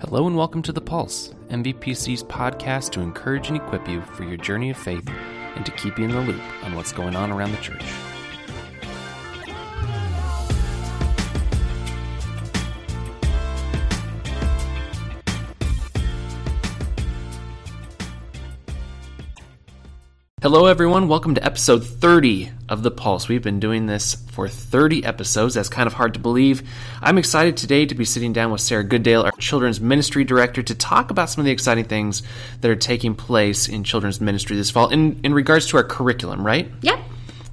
Hello and welcome to The Pulse, MVPC's podcast to encourage and equip you for your journey of faith and to keep you in the loop on what's going on around the church. Hello, everyone. Welcome to episode 30 of The Pulse. We've been doing this for 30 episodes. That's kind of hard to believe. I'm excited today to be sitting down with Sarah Goodale, our children's ministry director, to talk about some of the exciting things that are taking place in children's ministry this fall in, in regards to our curriculum, right? Yep.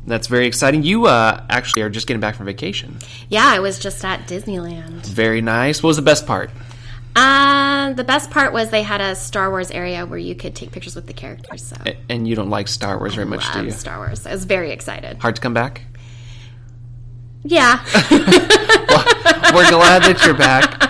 That's very exciting. You uh, actually are just getting back from vacation. Yeah, I was just at Disneyland. Very nice. What was the best part? Uh, the best part was they had a Star Wars area where you could take pictures with the characters. So And you don't like Star Wars very much, do you? Star Wars. I was very excited. Hard to come back? Yeah. We're glad that you're back.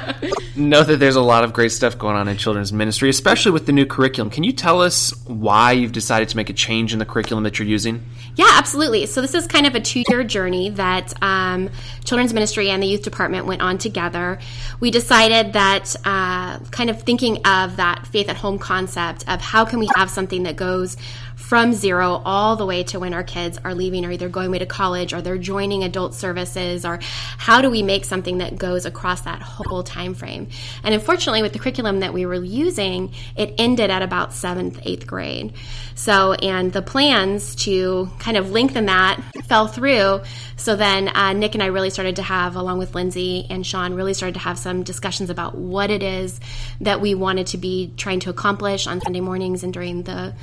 Know that there's a lot of great stuff going on in children's ministry, especially with the new curriculum. Can you tell us why you've decided to make a change in the curriculum that you're using? Yeah, absolutely. So this is kind of a two-year journey that um, Children's Ministry and the Youth Department went on together. We decided that uh, kind of thinking of that faith at home concept of how can we have something that goes from zero all the way to when our kids are leaving or either going away to college or they're joining adult services or how do we make something that goes across that whole time frame. And unfortunately with the curriculum that we were using it ended at about seventh eighth grade. So and the plans to kind of lengthen that fell through. So then uh, nick and i really started to have along with lindsay and sean really started to have some discussions about what it is that we wanted to be trying to accomplish on sunday mornings and during the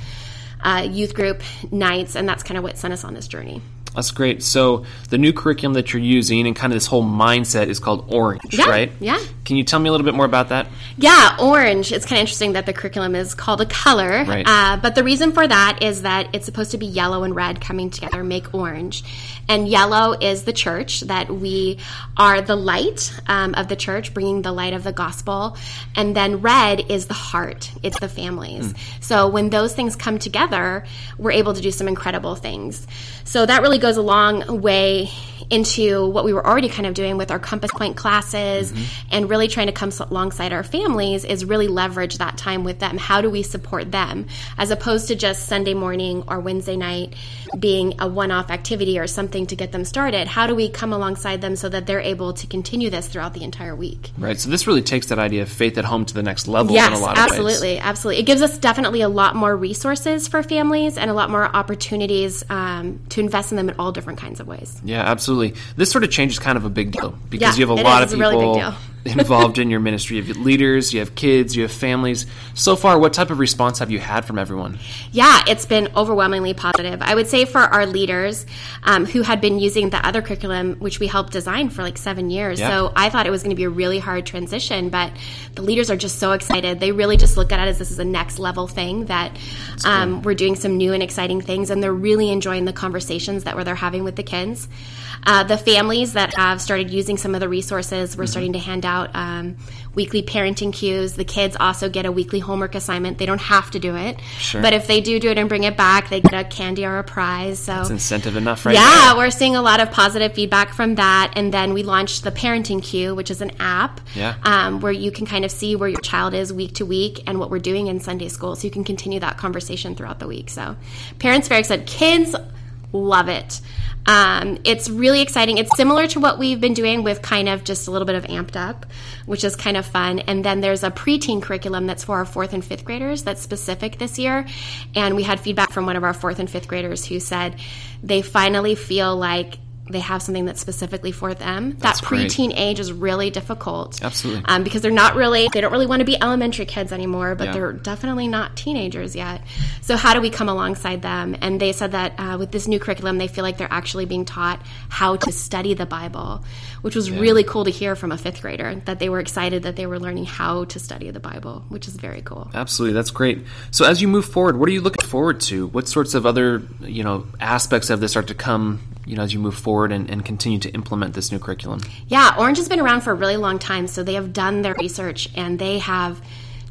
uh, youth group nights, and that's kind of what sent us on this journey. That's great. So, the new curriculum that you're using and kind of this whole mindset is called Orange, Yeah, right? yeah. Can you tell me a little bit more about that? Yeah, orange. It's kind of interesting that the curriculum is called a color. Right. Uh, but the reason for that is that it's supposed to be yellow and red coming together, make orange. And yellow is the church, that we are the light um, of the church, bringing the light of the gospel. And then red is the heart, it's the families. So when those things come together, we're able to do some incredible things. So that really goes a long way into what we were already kind of doing with our compass point classes and really trying to come alongside our families is really leverage that time with them how do we support them as opposed to just sunday morning or wednesday night being a one-off activity or something to get them started how do we come alongside them so that they're able to continue this throughout the entire week Right. So, this really takes that idea of faith at home to the next level in Yes, a lot of ways. absolutely, absolutely. It gives us definitely a lot more resources for families and a lot more opportunities um, to invest in them in all different kinds of ways. Yeah, absolutely. This sort of change is kind of a big deal because Yeah, you have a lot is. of It's a really people big deal. Involved in your ministry. You have leaders, you have kids, you have families. So far, what type of response have you had from everyone? Yeah, it's been overwhelmingly positive. I would say for our leaders um, who had been using the other curriculum, which we helped design for like seven years. Yeah. So I thought it was going to be a really hard transition, but the leaders are just so excited. They really just look at it as this is a next level thing that um, we're doing some new and exciting things, and they're really enjoying the conversations that they're having with the kids. Uh, the families that have started using some of the resources, Mm-hmm. we're starting to hand out um, weekly parenting cues. The kids also get a weekly homework assignment. They don't have to do it, Sure. but if they do do it and bring it back, they get a candy or a prize. So It's incentive enough, right? yeah, there. we're seeing a lot of positive feedback from that. And then we launched the Parenting Cue, which is an app Yeah. um, where you can kind of see where your child is week to week and what we're doing in Sunday school. So you can continue that conversation throughout the week. So parents very excited. Kids love it. Um, it's really exciting. It's similar to what we've been doing with kind of just a little bit of amped up, which is kind of fun. And then there's a preteen curriculum that's for our fourth and fifth graders that's specific this year. And we had feedback from one of our fourth and fifth graders who said they finally feel like they have something that's specifically for them. That's that great. preteen age is really difficult. Absolutely. Um, because they're not really, they don't really want to be elementary kids anymore, but Yeah. they're definitely not teenagers yet. So, how do we come alongside them? And they said that uh, with this new curriculum, they feel like they're actually being taught how to study the Bible, which was really cool to hear from a fifth grader that they were excited that they were learning how to study the Bible, which is very cool. Absolutely, that's great. So as you move forward, what are you looking forward to? What sorts of other, you know, aspects of this are to come, you know, as you move forward and, and continue to implement this new curriculum? Yeah, Orange has been around for a really long time, so they have done their research and they have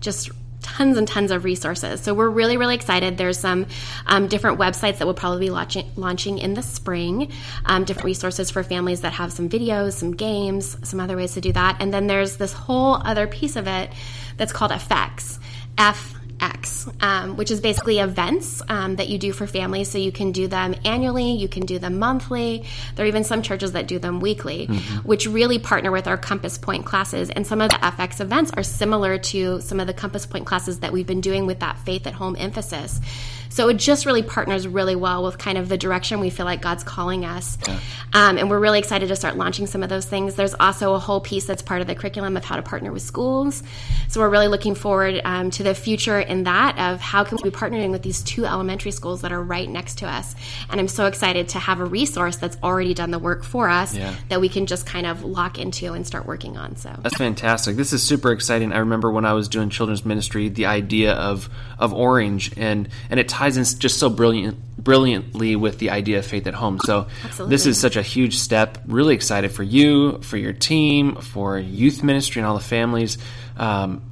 just tons and tons of resources. So we're really, really excited. There's some um, different websites that we'll probably be launching, launching in the spring, um, different resources for families that have some videos, some games, some other ways to do that. And then there's this whole other piece of it that's called effects. F X, um, which is basically events um, that you do for families. So you can do them annually, you can do them monthly. There are even some churches that do them weekly, mm-hmm. which really partner with our Compass Point classes. And some of the FX events are similar to some of the Compass Point classes that we've been doing with that faith at home emphasis. So it just really partners really well with kind of the direction we feel like God's calling us. Yeah. Um, and we're really excited to start launching some of those things. There's also a whole piece that's part of the curriculum of how to partner with schools. So we're really looking forward um, to the future in that of how can we be partnering with these two elementary schools that are right next to us. And I'm so excited to have a resource that's already done the work for us yeah. that we can just kind of lock into and start working on. So that's fantastic. This is super exciting. I remember when I was doing children's ministry, the idea of of Orange and and it ties ties in just so brilliant brilliantly with the idea of faith at home. So Absolutely. this is such a huge step. Really excited for you, for your team, for youth ministry and all the families. Um,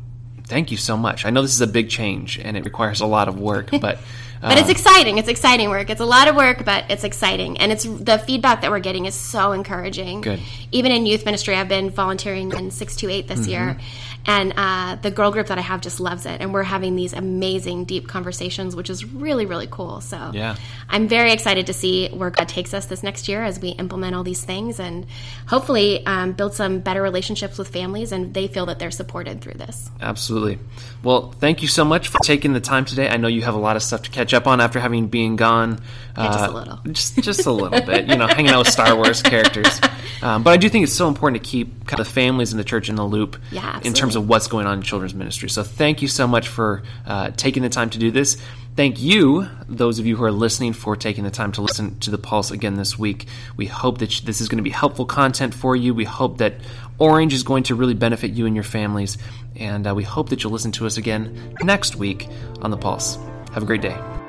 thank you so much. I know this is a big change and it requires a lot of work, but but it's uh, exciting. It's exciting work. It's a lot of work, but it's exciting, and it's the feedback that we're getting is so encouraging. Good. Even in youth ministry, I've been volunteering in six to eight this mm-hmm. year, and uh, the girl group that I have just loves it. And we're having these amazing, deep conversations, which is really, really cool. So yeah. I'm very excited to see where God takes us this next year as we implement all these things and hopefully um, build some better relationships with families and they feel that they're supported through this. Absolutely. Well, thank you so much for taking the time today. I know you have a lot of stuff to catch up on after having been gone. Yeah, uh, just a little. Just, just a little bit, you know, hanging out with Star Wars characters. Um, but I do think it's so important to keep kind of families in the church in the loop yeah, in terms of what's going on in children's ministry. So thank you so much for uh, taking the time to do this. Thank you, those of you who are listening, for taking the time to listen to the Pulse again this week. We hope that this is going to be helpful content for you. We hope that Orange is going to really benefit you and your families. And uh, we hope that you'll listen to us again next week on the Pulse. Have a great day.